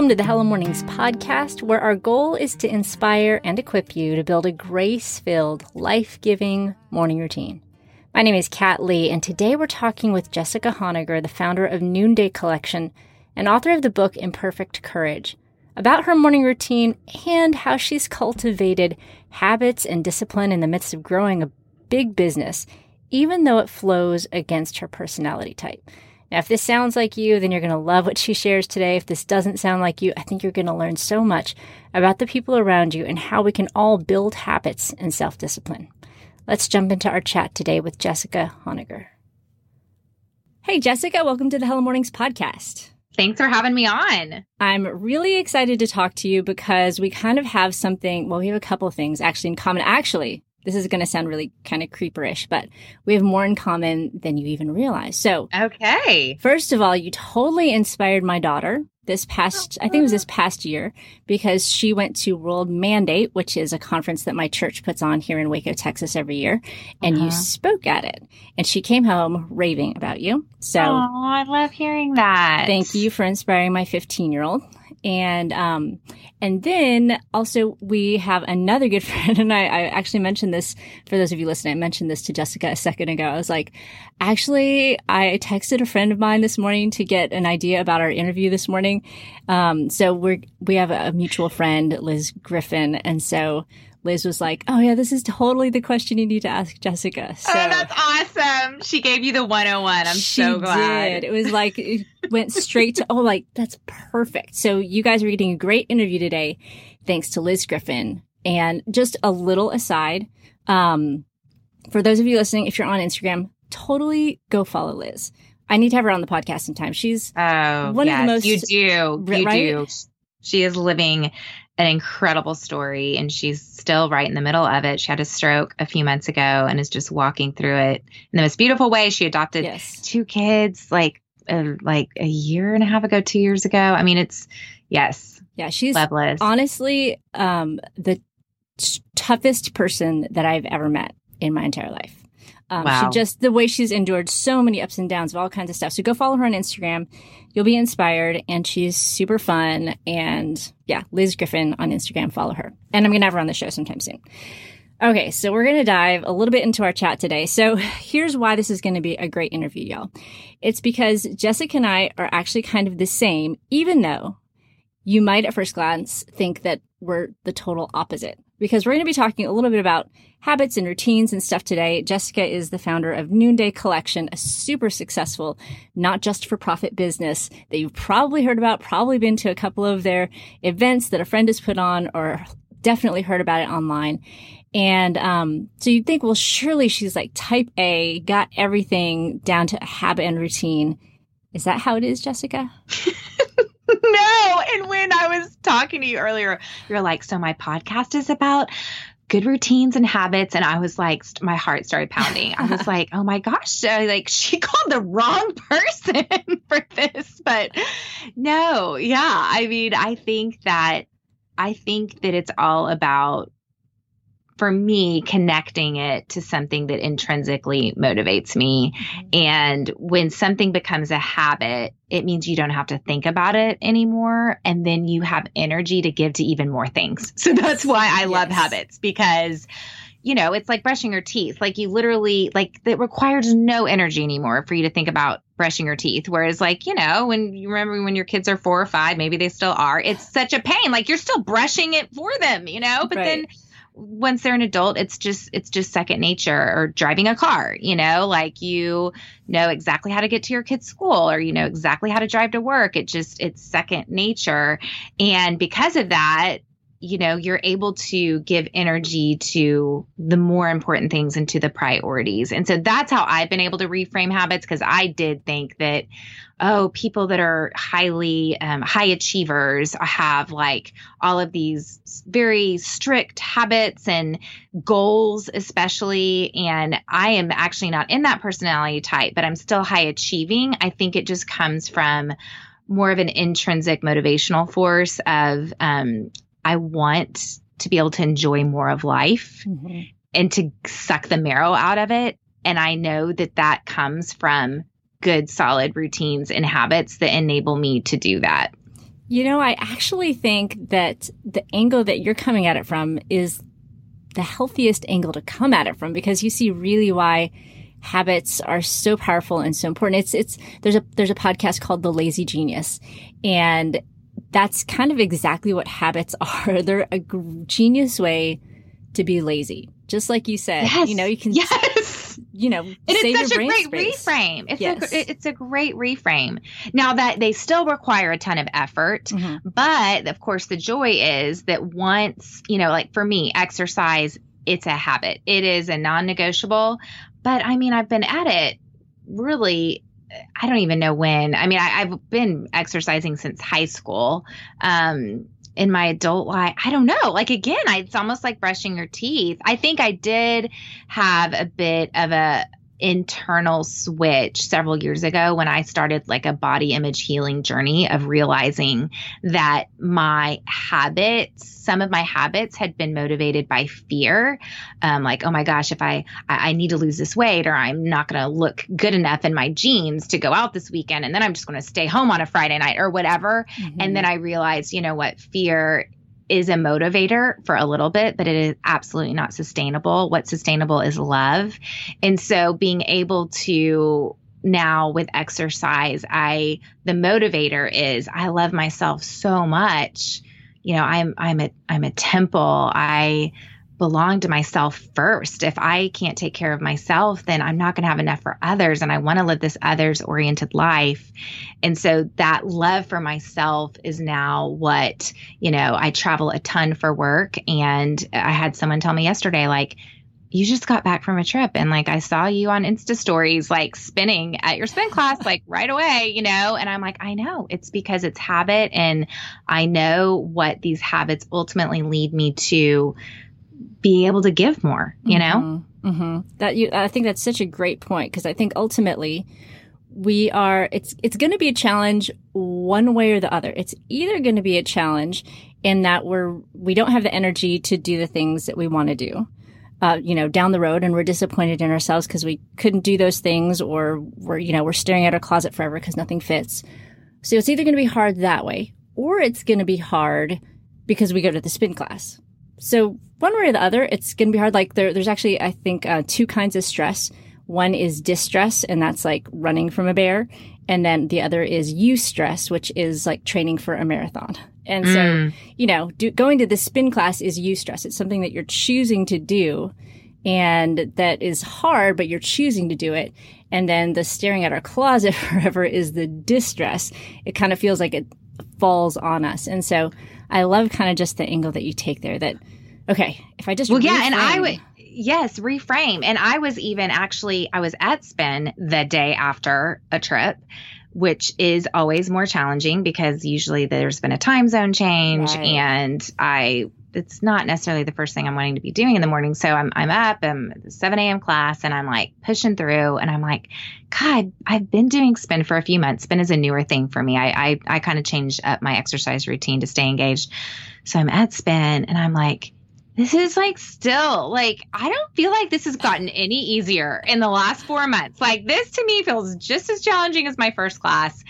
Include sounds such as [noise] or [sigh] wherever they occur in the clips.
Welcome to the Hello Mornings podcast, where our goal is to inspire and equip you to build a grace filled, life giving morning routine. My name is Kat Lee, and today we're talking with Jessica Honegger, the founder of Noonday Collection and author of the book Imperfect Courage, about her morning routine and how she's cultivated habits and discipline in the midst of growing a big business, even though it flows against her personality type. Now, if this sounds like you, then you're going to love what she shares today. If this doesn't sound like you, I think you're going to learn so much about the people around you and how we can all build habits and self discipline. Let's jump into our chat today with Jessica Honegger. Hey, Jessica, welcome to the Hello Mornings podcast. Thanks for having me on. I'm really excited to talk to you because we kind of have something, well, we have a couple of things actually in common. Actually, this is going to sound really kind of creeperish, but we have more in common than you even realize. So, okay. First of all, you totally inspired my daughter this past, I think it was this past year, because she went to World Mandate, which is a conference that my church puts on here in Waco, Texas every year, and uh-huh. you spoke at it. And she came home raving about you. So, oh, I love hearing that. Thank you for inspiring my 15 year old and um and then also we have another good [laughs] friend and I, I actually mentioned this for those of you listening i mentioned this to jessica a second ago. I was like actually i texted a friend of mine this morning to get an idea about our interview this morning. Um so we're we have a mutual friend liz griffin and so Liz was like, "Oh yeah, this is totally the question you need to ask Jessica." So, oh, that's awesome! She gave you the 101. I'm so glad. Did. It was like it went straight to oh, like that's perfect. So you guys are getting a great interview today, thanks to Liz Griffin. And just a little aside, um, for those of you listening, if you're on Instagram, totally go follow Liz. I need to have her on the podcast sometime. She's oh, one yes, of the most you do you right? do. She is living an incredible story and she's still right in the middle of it. She had a stroke a few months ago and is just walking through it in the most beautiful way. She adopted yes. two kids like uh, like a year and a half ago, 2 years ago. I mean, it's yes. Yeah, she's loveless. honestly um the t- toughest person that I've ever met in my entire life. Um, wow. She just the way she's endured so many ups and downs of all kinds of stuff. So go follow her on Instagram. You'll be inspired, and she's super fun. And yeah, Liz Griffin on Instagram. Follow her, and I'm gonna have her on the show sometime soon. Okay, so we're gonna dive a little bit into our chat today. So here's why this is gonna be a great interview, y'all. It's because Jessica and I are actually kind of the same, even though you might at first glance think that we're the total opposite because we're going to be talking a little bit about habits and routines and stuff today. Jessica is the founder of Noonday Collection, a super successful, not just for profit business that you've probably heard about, probably been to a couple of their events that a friend has put on or definitely heard about it online. And um, so you'd think, well, surely she's like type A, got everything down to a habit and routine. Is that how it is, Jessica? [laughs] no. And when I was talking to you earlier, you're like, so my podcast is about good routines and habits and i was like my heart started pounding. I was [laughs] like oh my gosh like she [laughs] called the wrong person [laughs] for this. But no yeah i mean i think that i think that it's all about for me, connecting it to something that intrinsically motivates me. Mm-hmm. And when something becomes a habit, it means you don't have to think about it anymore. And then you have energy to give to even more things. [laughs] So that's why I yes. love habits because you know, it's like brushing your teeth. Like you literally like it requires no energy anymore for you to think about brushing your teeth. Whereas like, you know, when you remember when your kids are four or five, maybe they still are, it's such a pain. Like you're still brushing it for them, you know? But right. then once they're an adult it's just it's just second nature or driving a car you know? Like you know exactly how to get to your kid's school or you know exactly how to drive to work. It just it's second nature. And because of that you know you're able to give energy to the more important things and to the priorities. And so that's how i've been able to reframe habits because i did think that oh people that are highly um, high achievers have like all of these very strict habits and goals especially. And i am actually not in that personality type but i'm still high achieving. I think it just comes from more of an intrinsic motivational force of um, I want to be able to enjoy more of life mm-hmm. and to suck the marrow out of it. And I know that that comes from good, solid routines and habits that enable me to do that. You know, I actually think that the angle that you're coming at it from is the healthiest angle to come at it from because you see really why habits are so powerful and so important. It's, it's, there's a, there's a podcast called The Lazy Genius and that's kind of exactly what habits [laughs] are. They're a genius way to be lazy. Just like you said, yes. you know, you can, yes. you know, and it's such a great space. reframe. It's yes. a, it's a great reframe. Now that they still require a ton of effort, mm-hmm. but of course the joy is that once, you know, like for me, exercise, it's a habit. It is a non-negotiable. But I mean, I've been at it really I don't even know when. I mean, I, have been exercising since high school. Um, in my adult life, I don't know. Like again, I, it's almost like brushing your teeth. I think I did have a bit of a internal switch several years ago when I started like a body image healing journey of realizing that my habits, some of my habits had been motivated by fear. Um, like, oh my gosh, if I, I, I need to lose this weight or I'm not going to look good enough in my jeans to go out this weekend. And then I'm just going to stay home on a Friday night or whatever. Mm-hmm. And then I realized, you know what, fear is a motivator for a little bit, but it is absolutely not sustainable. What's sustainable is love. And so being able to now with exercise, I, the motivator is I love myself so much. You know, I'm, I'm a, I'm a temple. I, belong to myself first. If I can't take care of myself, then I'm not going to have enough for others. And I want to live this others oriented life. And so that love for myself is now what, you know, I travel a ton for work. And I had someone tell me yesterday, like, you just got back from a trip and like I saw you on Insta stories like spinning at your spin class [laughs] like right away, you know, and I'm like I know it's because it's habit and I know what these habits ultimately lead me to be able to give more, you know? Mm-hmm. Mm-hmm. That you, I think that's such a great point because I think ultimately we are, it's, it's going to be a challenge one way or the other. It's either going to be a challenge in that we're, we don't have the energy to do the things that we want to do. Uh, you know, down the road and we're disappointed in ourselves because we couldn't do those things or we're, you know, we're staring at our closet forever because nothing fits. So it's either going to be hard that way or it's going to be hard because we go to the spin class so one way or the other, it's going to be hard. Like there, there's actually, I think, uh, two kinds of stress. One is distress, and that's like running from a bear. And then the other is eustress, which is like training for a marathon. And so, mm. you know, do, going to the spin class is eustress. It's something that you're choosing to do and that is hard, but you're choosing to do it. And then the staring at our closet [laughs] forever is the distress. It kind of feels like it falls on us. And so I love kind of just the angle that you take there that, okay, if I just, well, reframe, yeah, and I would, yes, reframe. And I was even actually, I was at Spin the day after a trip, which is always more challenging because usually there's been a time zone change right. and I it's not necessarily the first thing I'm wanting to be doing in the morning. So I'm I'm up, I'm 7 a.m. class, and I'm like pushing through, and I'm like, God, I've been doing spin for a few months. Spin is a newer thing for me. I I, I kind of changed up my exercise routine to stay engaged. So I'm at spin, and I'm like. This is like still like I don't feel like this has gotten any easier in the last 4 months. Like this to me feels just as challenging as my first class.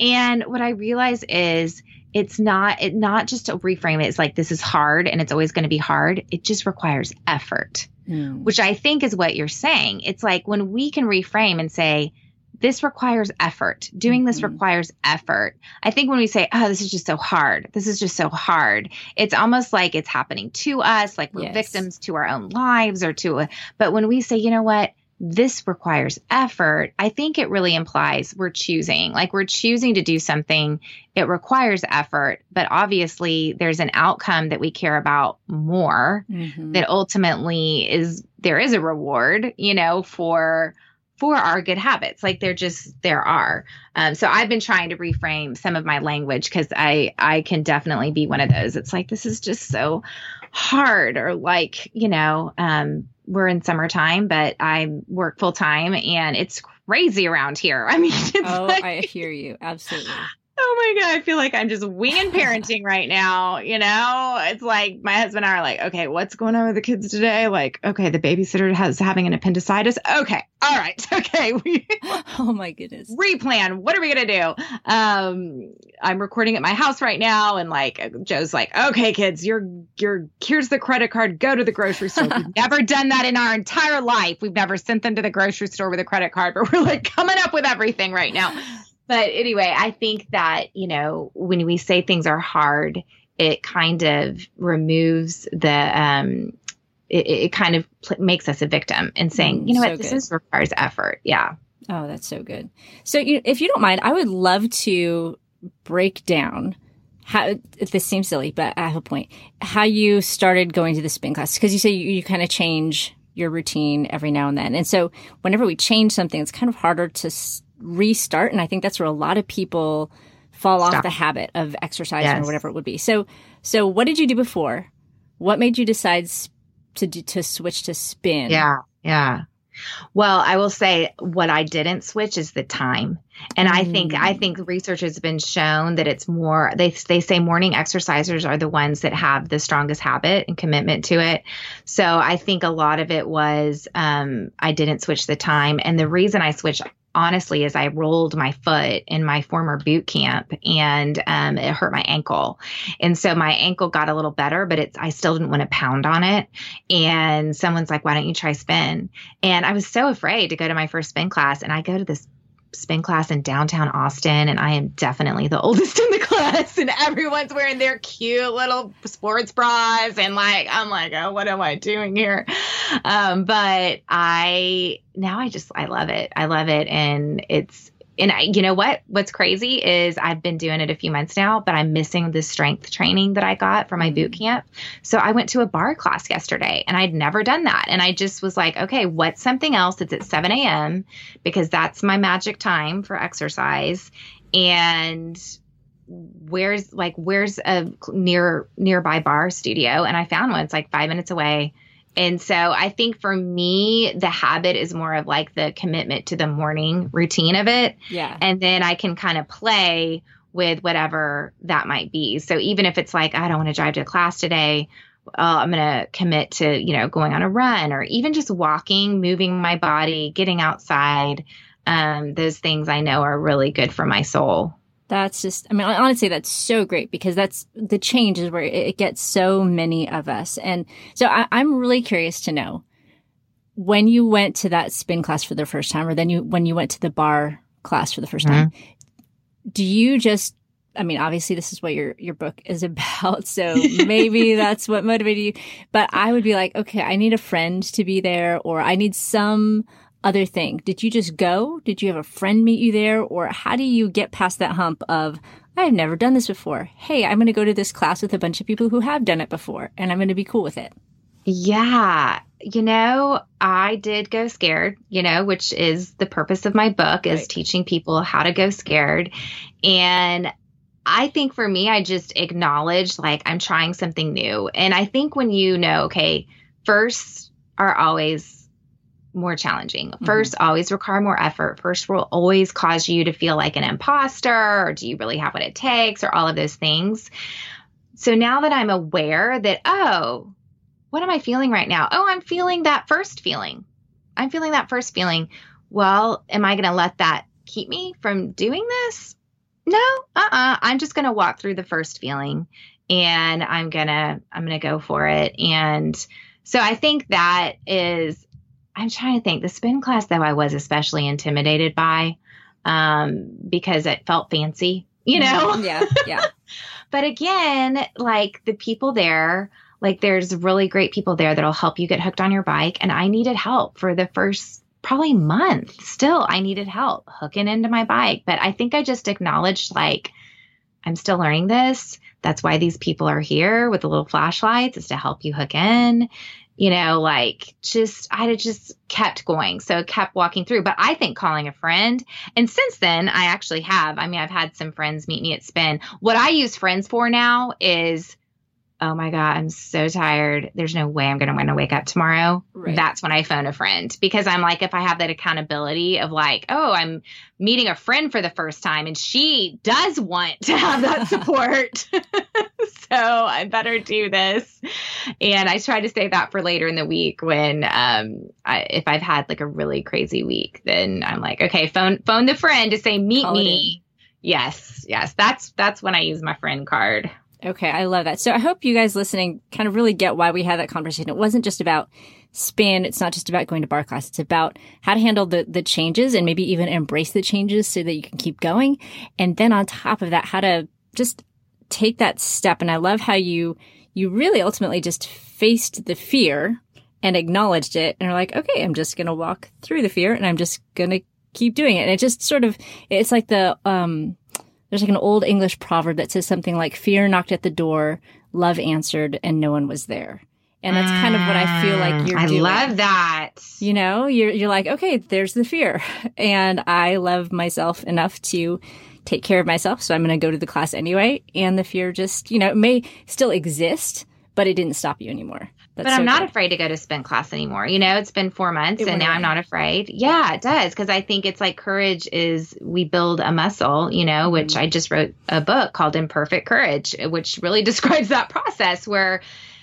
And what I realize is it's not it not just to reframe it it's like this is hard and it's always going to be hard it just requires effort mm. which i think is what you're saying it's like when we can reframe and say this requires effort doing mm-hmm. this requires effort i think when we say oh this is just so hard this is just so hard it's almost like it's happening to us like we're yes. victims to our own lives or to a but when we say you know what this requires effort, I think it really implies we're choosing. Like we're choosing to do something, it requires effort, but obviously there's an outcome that we care about more mm-hmm. that ultimately is there is a reward, you know, for for our good habits like they're just there are um, so i've been trying to reframe some of my language because i i can definitely be one of those it's like this is just so hard or like you know um, we're in summertime, but I work full time and it's crazy around here. [laughs] I mean, oh, like, I hear you. Absolutely. Oh my God. I feel like I'm just winging parenting right now. You know, it's like my husband and I are like, okay, what's going on with the kids today? Like, okay, the babysitter has having an appendicitis. Okay. All right. [laughs] Okay. [laughs] oh my goodness. Replan. What are we going to do? Um, I'm recording at my house right now. And like, Joe's like, okay, kids, you're, you're, here's the credit card. Go to the grocery store. [laughs] We've never done that in our entire life. We've never sent them to the grocery store with a credit card, but we're like coming up with everything right now but anyway, I think that, you know, when we say things are hard, it kind of removes the, um, it, it kind of pl- makes us a victim and saying, mm, you know so what, this is, requires effort. Yeah. Oh, that's so good. So, you, if you don't mind, I would love to break down how this seems silly, but I have a point. How you started going to the spin class because you say you, you kind of change your routine every now and then, and so whenever we change something, it's kind of harder to restart. And I think that's where a lot of people fall Stop. off the habit of exercising yes. or whatever it would be. So, so what did you do before? What made you decide to do, to switch to spin? Yeah, yeah. Well, I will say what I didn't switch is the time. And mm. I think I think research has been shown that it's more they they say morning exercisers are the ones that have the strongest habit and commitment to it. So I think a lot of it was um, I didn't switch the time, and the reason I switched honestly is I rolled my foot in my former boot camp and um, it hurt my ankle. And so my ankle got a little better, but it's I still didn't want to pound on it. And someone's like, why don't you try spin? And I was so afraid to go to my first spin class. And I go to this spin class in downtown Austin, and I am definitely the [laughs] oldest in the class, and everyone's wearing their cute little sports bras, and like I'm like, oh, what am I doing here? Um, but I now I just I love it. I love it, and it's and I, you know what? What's crazy is I've been doing it a few months now, but I'm missing the strength training that I got from my boot camp. So I went to a barre class yesterday and I'd never done that. And I just was like, okay, what's something else It's at 7 a.m. because that's my magic time for exercise. And where's like, where's a near nearby barre studio? And I found one. It's like five minutes away and so I think for me, the habit is more of like the commitment to the morning routine of it. Yeah. And then I can kind of play with whatever that might be. So even if it's like, I don't want to drive to class today, uh, I'm going to commit to, you know, going on a run or even just walking, moving my body, getting outside. Um, those things I know are really good for my soul. That's just, I mean, honestly, that's so great because that's the change is where it gets so many of us. And so I, am really curious to know when you went to that spin class for the first time, or then you, when you went to the barre class for the 1st mm-hmm. time, do you just, I mean, obviously this is what your, your book is [laughs] about. So [laughs] maybe that's what motivated you, but I would be like, okay, I need a friend to be there or I need some other thing? Did you just go? Did you have a friend meet you there? Or how do you get past that hump of, I've never done this before. Hey, I'm going to go to this class with a bunch of people who have done it before and I'm going to be cool with it. Yeah. You know, I did go scared, you know, which is the purpose of my book is right. teaching people how to go scared. And I think for me, I just acknowledged like I'm trying something new. And I think when you know, okay, first are always more challenging. 1st mm-hmm. always require more effort. First will always cause you to feel like an imposter or do you really have what it takes or all of those things. So now that I'm aware that, oh, what am I feeling right now? Oh, I'm feeling that first feeling. I'm feeling that first feeling. Well, am I going to let that keep me from doing this? No, uh-uh. I'm just going to walk through the first feeling and I'm going to I'm going to go for it. And so I think that is I'm trying to think. The spin class, though, I was especially intimidated by um, because it felt fancy, you know? Mm-hmm. Yeah, yeah. [laughs] but again, like the people there, like there's really great people there that'll help you get hooked on your bike. And I needed help for the first probably month. Still, I needed help hooking into my bike. But I think I just acknowledged, like, I'm still learning this. That's why these people are here with the little flashlights is to help you hook in you know, like just, I just kept going. So kept walking through. But I think calling a friend, and since then, I actually have. I mean, I've had some friends meet me at Spin. What I use friends for now is oh my God, I'm so tired. There's no way I'm going to want to wake up tomorrow. Right. That's when I phone a friend because I'm like, if I have that accountability of like, oh, I'm meeting a friend for the first time and she does want to have that [laughs] support. [laughs] so I better do this. And I try to save that for later in the week when, um, I, if I've had like a really crazy week, then I'm like, okay, phone, phone the friend to say, meet Call me. Yes. Yes. That's, that's when I use my friend card. Okay, I love that. So I hope you guys listening kind of really get why we had that conversation. It wasn't just about spin. It's not just about going to barre class. It's about how to handle the, the changes and maybe even embrace the changes so that you can keep going. And then on top of that, how to just take that step. And I love how you, you really ultimately just faced the fear and acknowledged it and are like, okay, I'm just going to walk through the fear and I'm just going to keep doing it. And it just sort of, it's like the, um, there's like an old English proverb that says something like fear knocked at the door, love answered, and no one was there. And that's kind of what I feel like mm, you're I doing. I love that. You know, you're you're like, okay, there's the fear. [laughs] And I love myself enough to take care of myself, so I'm going to go to the class anyway, and the fear just, you know, it may still exist, but it didn't stop you anymore. That's but I'm not good. afraid to go to spin class anymore. You know, it's been four months and now. I'm not afraid. Yeah, it does. Cause I think it's like courage is we build a muscle, you know, which mm-hmm. I just wrote a book called Imperfect Courage, which really [laughs] describes that process where,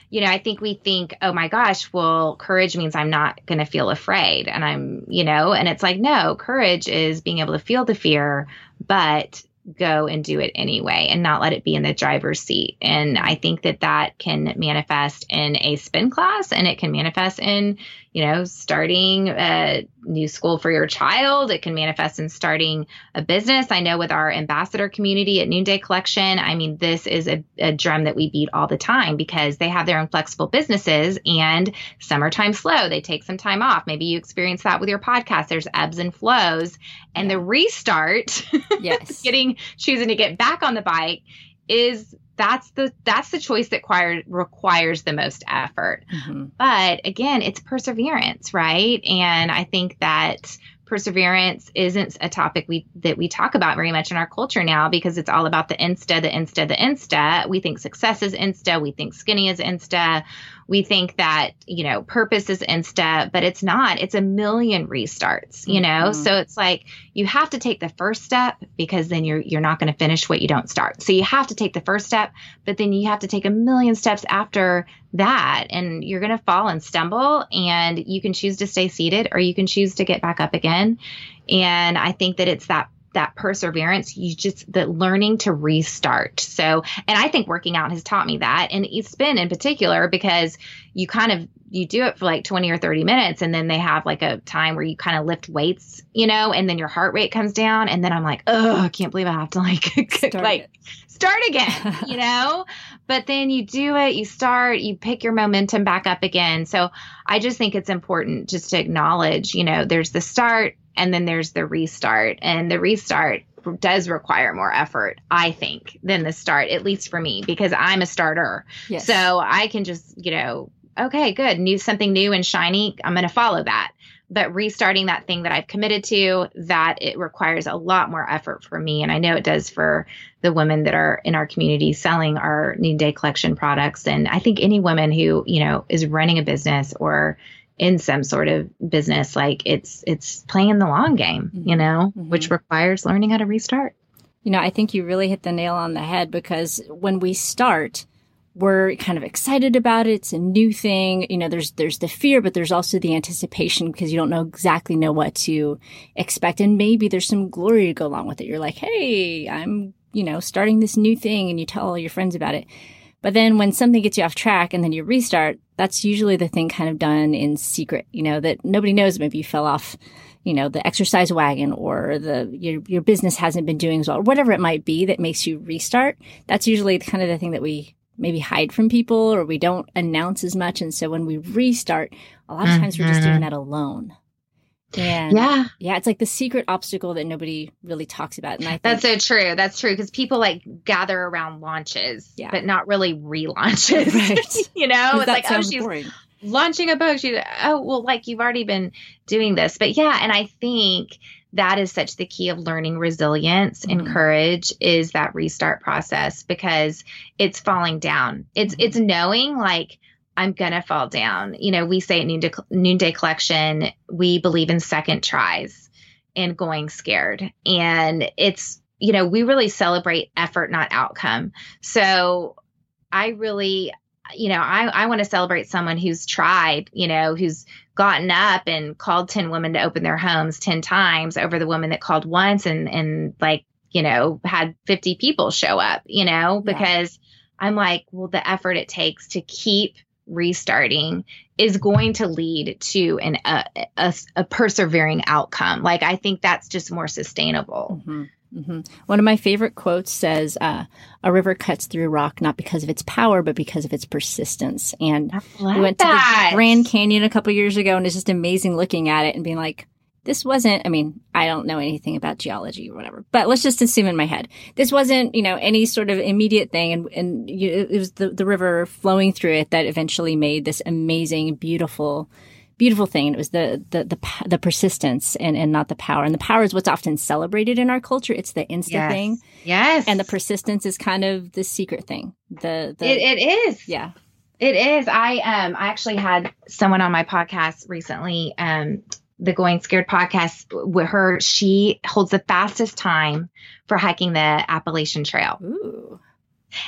you know, I think we think, oh my gosh, well, courage means I'm not going to feel afraid. And I'm, you know, and it's like, no, courage is being able to feel the fear, but go and do it anyway and not let it be in the driver's seat. And I think that that can manifest in a spin class and it can manifest in, you know, starting a new school for your child. It can manifest in starting a business. I know with our ambassador community at Noonday Collection, I mean, this is a, a drum that we beat all the time because they have their own flexible businesses and summertime slow. They take some time off. Maybe you experience that with your podcast. There's ebbs and flows. And the restart, [laughs] yes, getting choosing to get back on the bike is that's the that's the choice that requires requires the most effort. Mm-hmm. But again, it's perseverance, right? And I think that perseverance isn't a topic we that we talk about very much in our culture now because it's all about the insta, the insta, the insta. We think success is insta, we think skinny is insta, we think that, you know, purpose is insta, but it's not. It's a million restarts, you know? Mm-hmm. So it's like you have to take the first step because then you're you're not going to finish what you don't start. So you have to take the first step, but then you have to take a million steps after that and you're going to fall and stumble and you can choose to stay seated or you can choose to get back up again. And I think that it's that that perseverance, you just the learning to restart. So, and I think working out has taught me that, and spin in particular because you kind of you do it for like 20 or 30 minutes and then they have like a time where you kind of lift weights you know and then your heart rate comes down and then i'm like oh i can't believe i have to like [laughs] start like it. start again [laughs] you know but then you do it you start you pick your momentum back up again so i just think it's important just to acknowledge you know there's the start and then there's the restart and the restart does require more effort i think than the start at least for me because i'm a starter yes. so i can just you know okay good new something new and shiny i'm going to follow that but restarting that thing that I've committed to, that it requires a lot more effort for me. And I know it does for the women that are in our community selling our Noonday Collection products. And I think any woman who, you know, is running a business or in some sort of business like it's it's playing the long game you mm-hmm. know mm-hmm. which requires learning how to restart. You know i think you really hit the nail on the head because when we start we're kind of excited about it. It's a new thing. You know there's there's the fear but there's also the anticipation because you don't know exactly know what to expect. And maybe there's some glory to go along with it. You're like hey i'm you know starting this new thing and you tell all your friends about it. But then when something gets you off track and then you restart, that's usually the thing kind of done in secret, you know, that nobody knows. Maybe you fell off, you know, the exercise wagon or the, your, your business hasn't been doing as well, or whatever it might be that makes you restart. That's usually kind of the thing that we maybe hide from people or we don't announce as much. And so when we restart, a lot of times mm-hmm. we're just doing mm-hmm. that alone. And yeah. Yeah. It's like the secret obstacle that nobody really talks about. And I think, That's so true. That's true. Because people like gather around launches, yeah. but not really relaunches. [laughs] Right. [laughs] you know, it's like, oh, she's boring. launching a book. She's, oh, well, like you've already been doing this. But yeah. And I think that is such the key of learning resilience mm-hmm. and courage is that restart process because it's falling down. It's mm-hmm. it's knowing like I'm gonna fall down. You know, we say at Noonday, Noonday Collection, we believe in second tries and going scared. And it's, you know, we really celebrate effort, not outcome. So I really, you know, I, I want to celebrate someone who's tried, you know, who's gotten up and called 10 women to open their homes 10 times over the woman that called once and, and like, you know, had 50 people show up, you know, because yeah. I'm like, well, the effort it takes to keep restarting is going to lead to an a, a, a persevering outcome. Like I think that's just more sustainable. Mm-hmm. Mm-hmm. One of my favorite quotes says, uh, "A river cuts through rock not because of its power, but because of its persistence." And we went that. to the Grand Canyon a couple years ago, and it's just amazing looking at it and being like, "This wasn't." I mean, I don't know anything about geology or whatever, but let's just assume in my head this wasn't, you know, any sort of immediate thing, and and you, it was the the river flowing through it that eventually made this amazing, beautiful beautiful thing. It was the, the, the, the, persistence and, and not the power. And the power is what's often celebrated in our culture. It's the insta yes. thing. Yes. And the persistence is kind of the secret thing. The, the it, it is. Yeah. It is. I, um, I actually had someone on my podcast recently, um, the Going Scared podcast with her. She holds the fastest time for hiking the Appalachian Trail. Ooh.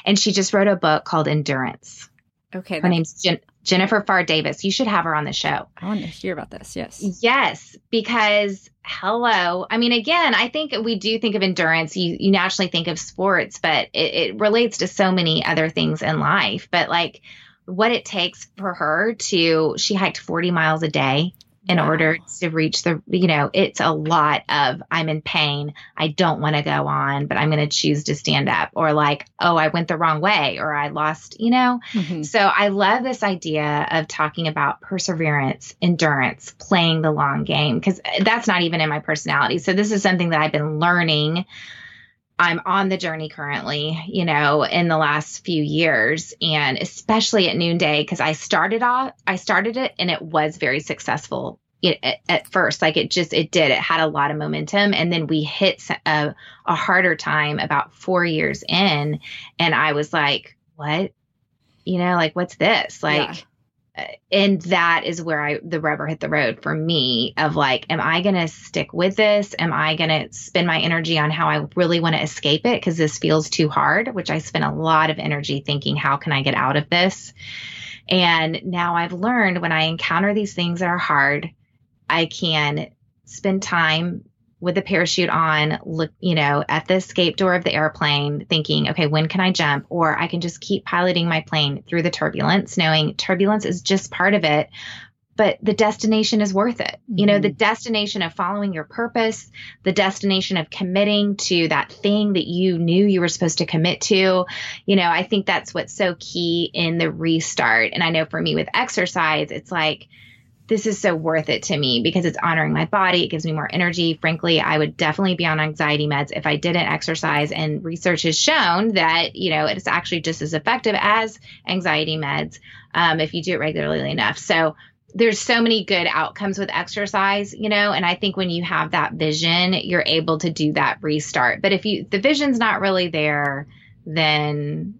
And she just wrote a book called Endurance. Okay. Her name's Jen- Jennifer Pharr Davis. You should have her on the show. I want to hear about this. Yes. Yes, because hello. I mean, again, I think we do think of endurance. You you naturally think of sports, but it, it relates to so many other things in life. But like what it takes for her to she hiked 40 miles a day in wow. order to reach the you know it's a lot of i'm in pain i don't want to go on but i'm going to choose to stand up or like oh i went the wrong way or i lost you know mm-hmm. so i love this idea of talking about perseverance endurance playing the long game because that's not even in my personality so this is something that i've been learning I'm on the journey currently, you know, in the last few years and especially at noonday because I started off I started it and it was very successful it, at, at, first like it just it did it had a lot of momentum and then we hit a, a harder time about 4 years in and I was like, what? You know, like what's this? Like yeah and that is where I the rubber hit the road for me of like, am I gonna stick with this? Am I gonna spend my energy on how I really want to escape it because this feels too hard? Which I spent a lot of energy thinking, how can I get out of this? And now I've learned when I encounter these things that are hard, I can spend time with the parachute on, look, you know, at the escape door of the airplane, thinking, okay, when can I jump? Or I can just keep piloting my plane through the turbulence, knowing turbulence is just part of it. But the destination is worth it. Mm-hmm. You know, the mm-hmm. destination of following your purpose, the destination of committing to that thing that you knew you were supposed to commit to. You know, I think that's what's so key in the restart. And I know for me with exercise, it's like, this is so worth it to me because it's honoring my body. It gives me more energy. Frankly, I would definitely be on anxiety meds if I didn't exercise. And research has shown that, you know, it's actually just as effective as anxiety meds um, if you do it regularly enough. So there's so many good outcomes with exercise, you know, and I think when you have that vision, you're able to do that restart. But if you, the vision's not really there, then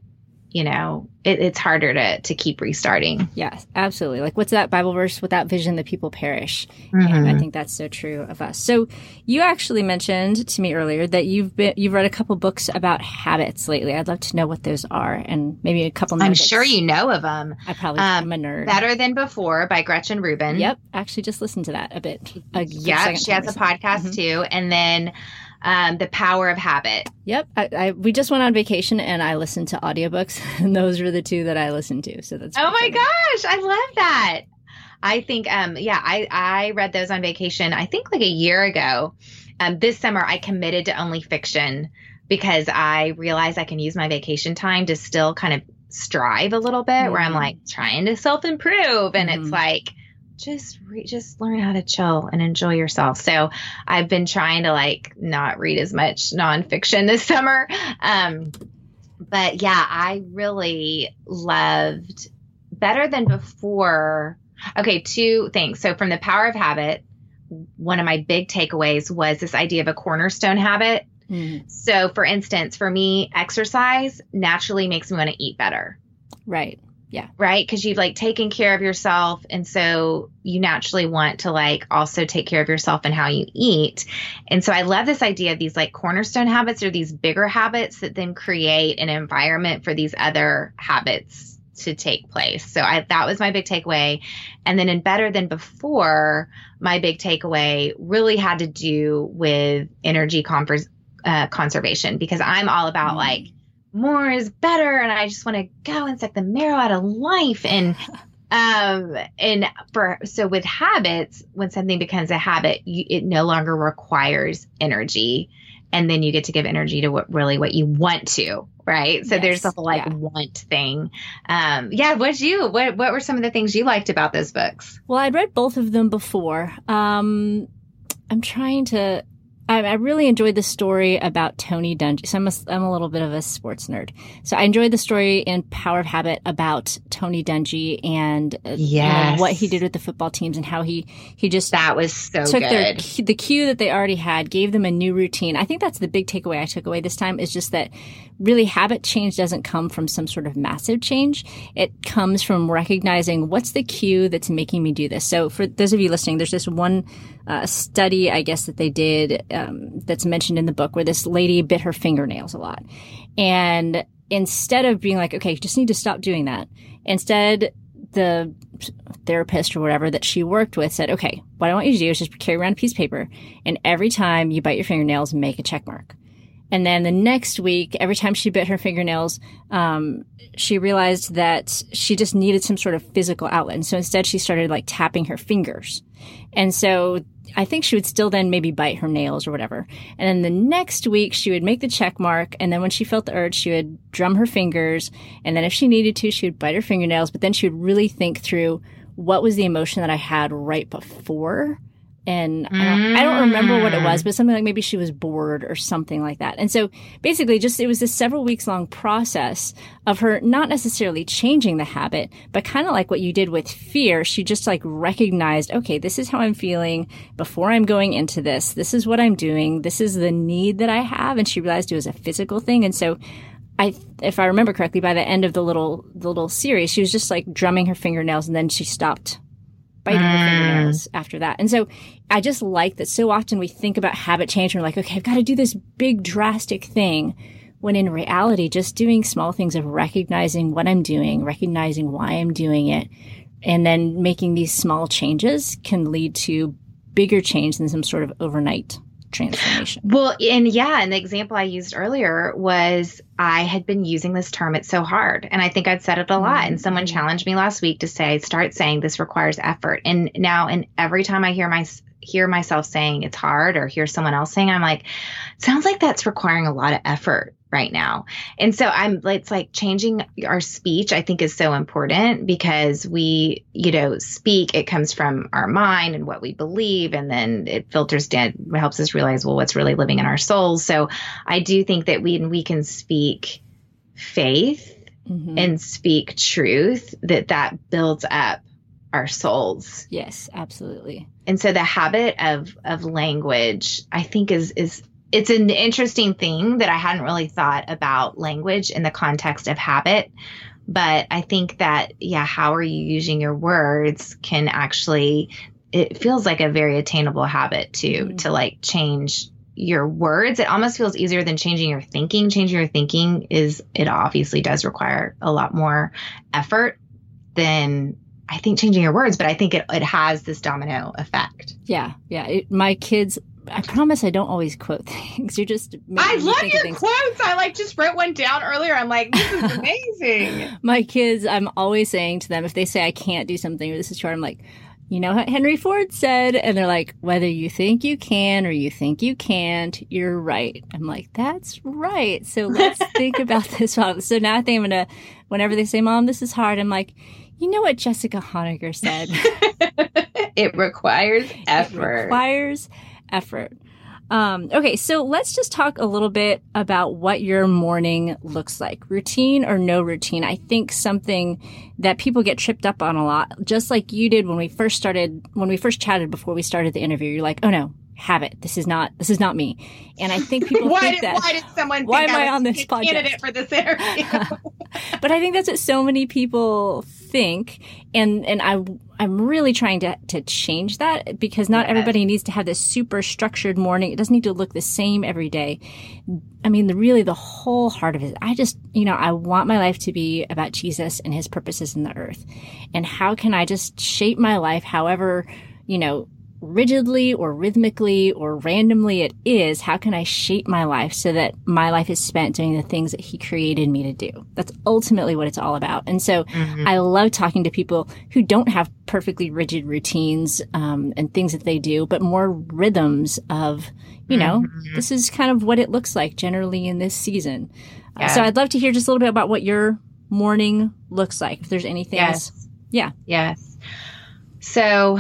you know, it, it's harder to to keep restarting. Yes, absolutely. Like what's that Bible verse? Without vision, the people perish. Mm-hmm. And I think that's so true of us. So you actually mentioned to me earlier that you've been you've read a couple books about habits lately. I'd love to know what those are, and maybe a couple. I'm sure you know of them. I probably um, am a nerd. Better than before by Gretchen Rubin. Yep, actually just listened to that a bit. A yeah, she has a podcast mm-hmm. too, and then um, The Power of Habit. Yep. I, I, we just went on vacation and I listened to audiobooks, [laughs] and those were the two that I listened to. So that's Oh my funny. gosh, I love that. I think um yeah, I I read those on vacation I think like a year ago. Um this summer I committed to only fiction because I realized I can use my vacation time to still kind of strive a little bit mm-hmm. where I'm mm-hmm. like trying to self improve and mm-hmm. it's like just re- just learn how to chill and enjoy yourself. So I've been trying to like not read as much nonfiction this summer. Um, but yeah, I really loved better than before. Okay, two things. So from the power of habit, one of my big takeaways was this idea of a cornerstone habit. Mm. So, for instance, for me, exercise naturally makes me want to eat better. Right. Yeah. Right. Cause you've like taken care of yourself. And so you naturally want to like also take care of yourself and how you eat. And so I love this idea of these like cornerstone habits or these bigger habits that then create an environment for these other habits to take place. So I, that was my big takeaway. And then in Better Than Before, my big takeaway really had to do with energy convers- uh, conservation because I'm all about mm-hmm. like, more is better and I just want to go and suck the marrow out of life. And [laughs] um and for so with habits when something becomes a habit you, it no longer requires energy and then you get to give energy to what really what you want to right? So yes, there's the whole like yeah. want thing. Um yeah what's you what what were some of the things you liked about those books? Well i'd read both of them before. Um i'm trying to I, I really enjoyed the story about Tony Dungy. So I'm a, I'm a little bit of a sports nerd. So I enjoyed the story in Power of Habit about Tony Dungy and uh, what he did with the football teams and how he, he just that was so took good. Their, the cue that they already had, gave them a new routine. I think that's the big takeaway I took away this time is just that really habit change doesn't come from some sort of massive change. It comes from recognizing what's the cue that's making me do this. So for those of you listening, there's this one uh, study, I guess, that they did um, that's mentioned in the book where this lady bit her fingernails a lot. And instead of being like, okay, you just need to stop doing that, instead, the therapist or whatever that she worked with said, okay, what I want you to do is just carry around a piece of paper and every time you bite your fingernails, make a check mark. And then the next week, every time she bit her fingernails, um, she realized that she just needed some sort of physical outlet. And so instead she started like tapping her fingers. And so I think she would still then maybe bite her nails or whatever. And then the next week she would make the check mark. And then when she felt the urge, she would drum her fingers. And then if she needed to, she would bite her fingernails. But then she would really think through what was the emotion that I had right before and I don't, I don't, remember what it was, mm. but something like maybe she was bored or something like that. And so basically just, it was this several weeks long process of her not necessarily changing the habit, but kind of like what you did with fear. She just like recognized, okay, this is how I'm feeling before I'm going into this. This is what I'm doing. This is the need that I have. And she realized it was a physical thing. And so I, if I remember correctly, by the end of the little, the little series, she was just like drumming her fingernails and then she stopped biting mm. fingernails after that. And so I just like that so often we think about habit change and we're like, okay, I've got to do this big drastic thing. When in reality, just doing small things of recognizing what I'm doing, recognizing why I'm doing it, and then making these small changes can lead to bigger change than some sort of overnight transformation. Well, and yeah, and the example I used earlier was I had been using this term, it's so hard. And I think I'd said it a lot. Mm-hmm. And someone mm-hmm. challenged me last week to say, start saying this requires effort. And now, and every time I hear my, hear myself saying it's hard or hear someone else saying, I'm like, sounds like that's requiring a lot of effort right now. And so I'm it's like changing our speech I think is so important because we, you know, speak it comes from our mind and what we believe and then it filters down helps us realize well what's really living in our souls. So I do think that we and we can speak faith mm-hmm. and speak truth that that builds up our souls. Yes, absolutely. And so the habit of of language I think is is it's an interesting thing that I hadn't really thought about language in the context of habit. But I think that, yeah, how are you using your words can actually, it feels like a very attainable habit to, mm-hmm. to like change your words. It almost feels easier than changing your thinking. Changing your thinking is, it obviously does require a lot more effort than I think changing your words, but I think it, it has this domino effect. Yeah. Yeah. It, my kids I promise I don't always quote [laughs] things. You're just. I love your quotes. I like just wrote one down earlier. I'm like, this is amazing. [laughs] My kids, I'm always saying to them, if they say I can't do something or this is hard, I'm like, you know what Henry Ford said? And they're like, whether you think you can or you think you can't, you're right. I'm like, that's right. So let's [laughs] think about this. So now I think I'm going to, whenever they say, mom, this is hard, I'm like, you know what Jessica Honegger said? it requires effort. It requires effort. Um, okay, so let's just talk a little bit about what your morning looks like. Routine or no routine. I think something that people get tripped up on a lot, just like you did when we first started, when we first chatted before we started the interview. You're like, oh no, habit. This is not this is not me. And I think people [laughs] why think did, that. Why did someone? Why am I, I on this podcast? Candidate for this interview. [laughs] but I think that's what so many people think, and and I I'm really trying to to change that because not yes. everybody needs to have this super structured morning. It doesn't need to look the same every day. I mean, the really the whole heart of it. I just you know I want my life to be about Jesus and His purposes in the earth, and how can I just shape my life however you know rigidly or rhythmically or randomly it is, how can I shape my life so that my life is spent doing the things that he created me to do? That's ultimately what it's all about. And so mm-hmm. I love talking to people who don't have perfectly rigid routines um, and things that they do, but more rhythms of, you know, mm-hmm. this is kind of what it looks like generally in this season. Yeah. Uh, so I'd love to hear just a little bit about what your morning looks like. If there's anything yes. else. Yeah. Yes. So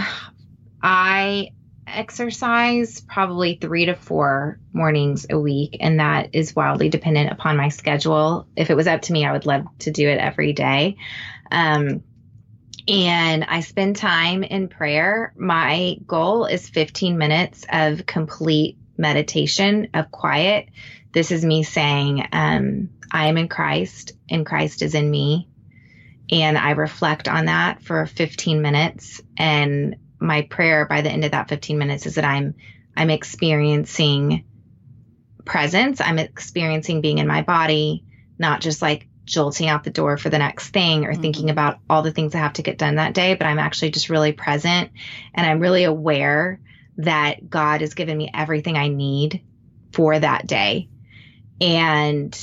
I exercise probably three to four mornings a week, and that is wildly dependent upon my schedule. If it was up to me, I would love to do it every day. Um, and I spend time in prayer. My goal is 15 minutes of complete meditation, of quiet. This is me saying, um, I am in Christ, and Christ is in me. And I reflect on that for 15 minutes and my prayer by the end of that 15 minutes is that I'm I'm experiencing presence. I'm experiencing being in my body, not just like jolting out the door for the next thing or mm-hmm. thinking about all the things I have to get done that day, but I'm actually just really present and I'm really aware that God has given me everything I need for that day. And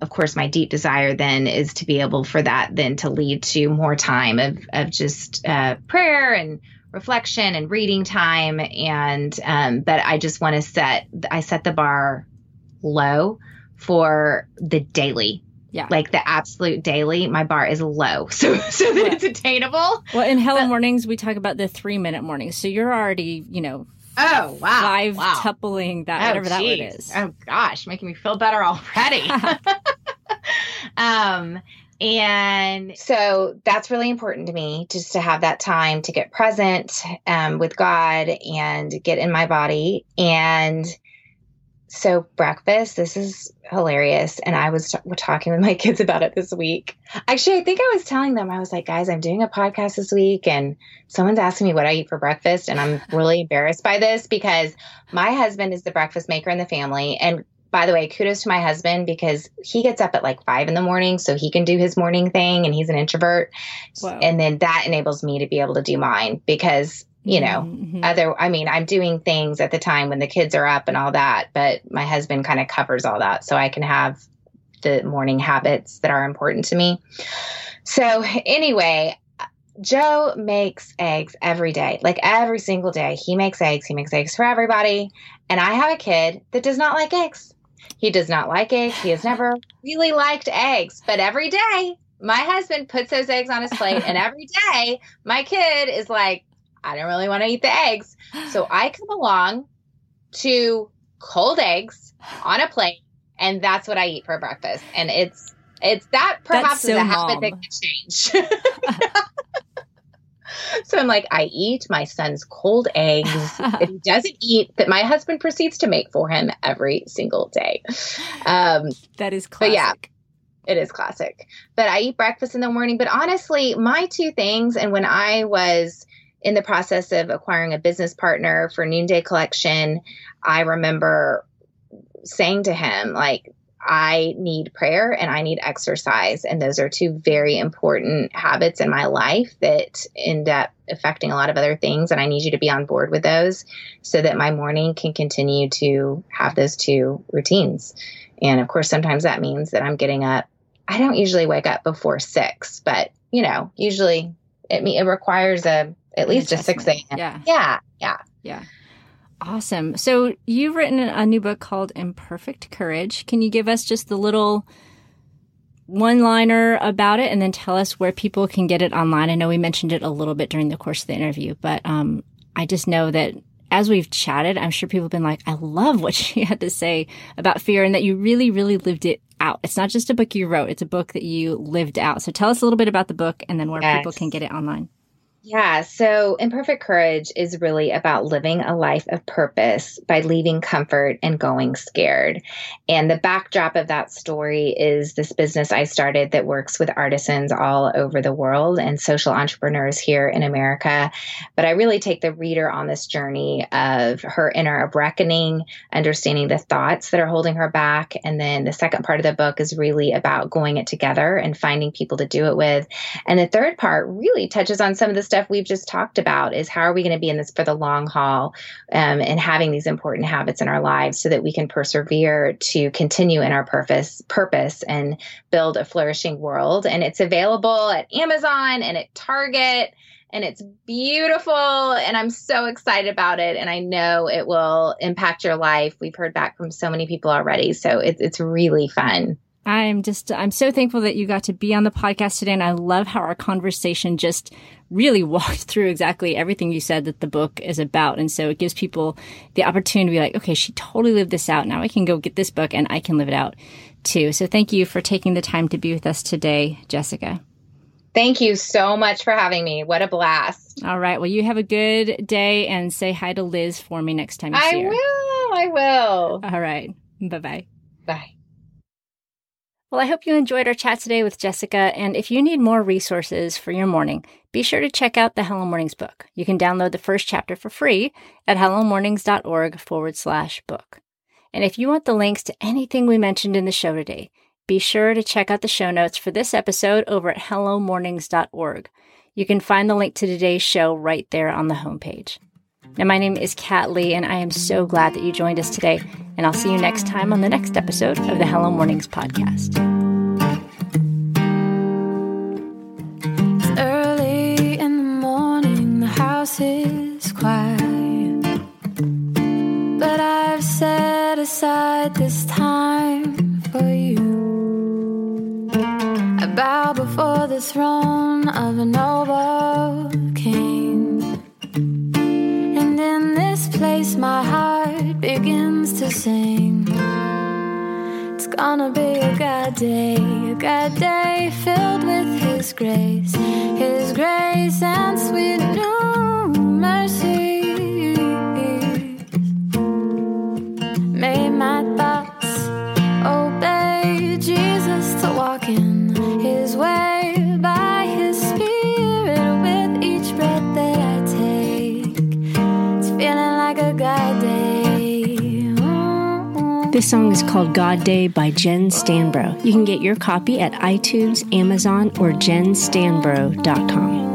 of course, my deep desire then is to be able for that then to lead to more time of, of just uh, prayer and reflection and reading time and um, but i just want to set i set the bar low for the daily yeah. Like the absolute daily, my bar is low. [laughs] So so that it's attainable. Well, in Hello but, Mornings, we talk about the three minute mornings. So you're already, you know, Oh wow! Five wow. tupling that oh, whatever geez. that word is. Oh gosh, making me feel better already. [laughs] [laughs] um, and so that's really important to me just to have that time to get present um, with God and get in my body. And so, breakfast, this is hilarious. And I was t- talking with my [laughs] kids about it this week. Actually, I think I was telling them, I was like, guys, I'm doing a podcast this week, and someone's asking me what I eat for breakfast. And I'm really embarrassed by this because my husband is the breakfast maker in the family. And by the way, kudos to my husband because he gets up at like five in the morning so he can do his morning thing and he's an introvert. Wow. And then that enables me to be able to do mine because, you know, mm-hmm. other, I mean, I'm doing things at the time when the kids are up and all that, but my husband kind of covers all that so I can have the morning habits that are important to me. So, anyway, Joe makes eggs every day, like every single day. He makes eggs. He makes eggs for everybody. And I have a kid that does not like eggs. He does not like eggs. He has never really liked eggs, but every day my husband puts those eggs on his plate, and [laughs] every day my kid is like, I don't really want to eat the eggs. So [sighs] I come along to cold eggs on a plate, and that's what I eat for breakfast. And it's it's that perhaps so is a habit that can change. [laughs] [laughs] so I'm like, I eat my son's cold eggs [laughs] that he doesn't eat that my husband proceeds to make for him every single day. Um, that is classic. yeah, it is classic. But I eat breakfast in the morning. But honestly, my two things, and when I was in the process of acquiring a business partner for Noonday Collection, I remember saying to him, like, I need prayer and I need exercise. And those are two very important habits in my life that end up affecting a lot of other things. And I need you to be on board with those so that my morning can continue to have those two routines. And of course, sometimes that means that I'm getting up. I don't usually wake up before six, but you know, usually it, it requires a at least a 6 a.m. Yeah. Yeah. Yeah. Yeah. Awesome. So you've written a new book called Imperfect Courage. Can you give us just the little one liner about it and then tell us where people can get it online? I know we mentioned it a little bit during the course of the interview, but um, I just know that as we've chatted, I'm sure people have been like, I love what [laughs] she had to say about fear and that you really, really lived it out. It's not just a book you wrote, it's a book that you lived out. So tell us a little bit about the book and then where yes. people can get it online. Yeah. So Imperfect Courage is really about living a life of purpose by leaving comfort and going scared. And the backdrop of that story is this business I started that works with artisans all over the world and social entrepreneurs here in America. But I really take the reader on this journey of her inner reckoning, understanding the thoughts that are holding her back. And then the second part of the book is really about going it together and finding people to do it with. And the third part really touches on some of the stuff we've just talked about is how are we going to be in this for the long haul um, and having these important habits in our lives so that we can persevere to continue in our purpose purpose and build a flourishing world. And it's available at amazon and at target and it's beautiful and i'm so excited about it and i know it will impact your life. We've heard back from so many people already so it's, it's really fun I'm just, I'm so thankful that you got to be on the podcast today. And I love how our conversation just really [laughs] walked through exactly everything you said that the book is about. And so it gives people the opportunity to be like, okay, she totally lived this out. Now I can go get this book and I can live it out too. So thank you for taking the time to be with us today, Jessica. Thank you so much for having me. What a blast. All right. Well, you have a good day and say hi to Liz for me next time you see her. I will. I will. All right. Bye-bye. Bye. Well, I hope you enjoyed our chat today with Jessica. And if you need more resources for your morning, be sure to check out the Hello Mornings book. You can download the first chapter for free at hellomornings.org forward slash book. And if you want the links to anything we mentioned in the show today, be sure to check out the show notes for this episode over at hellomornings.org. You can find the link to today's show right there on the homepage. Now, my name is Kat Lee, and I am so glad that you joined us today. And I'll see you next time on the next episode of the Hello Mornings podcast. This song is called God Day by Jen Stanbro. You can get your copy at iTunes, Amazon, or jenstanbro.com.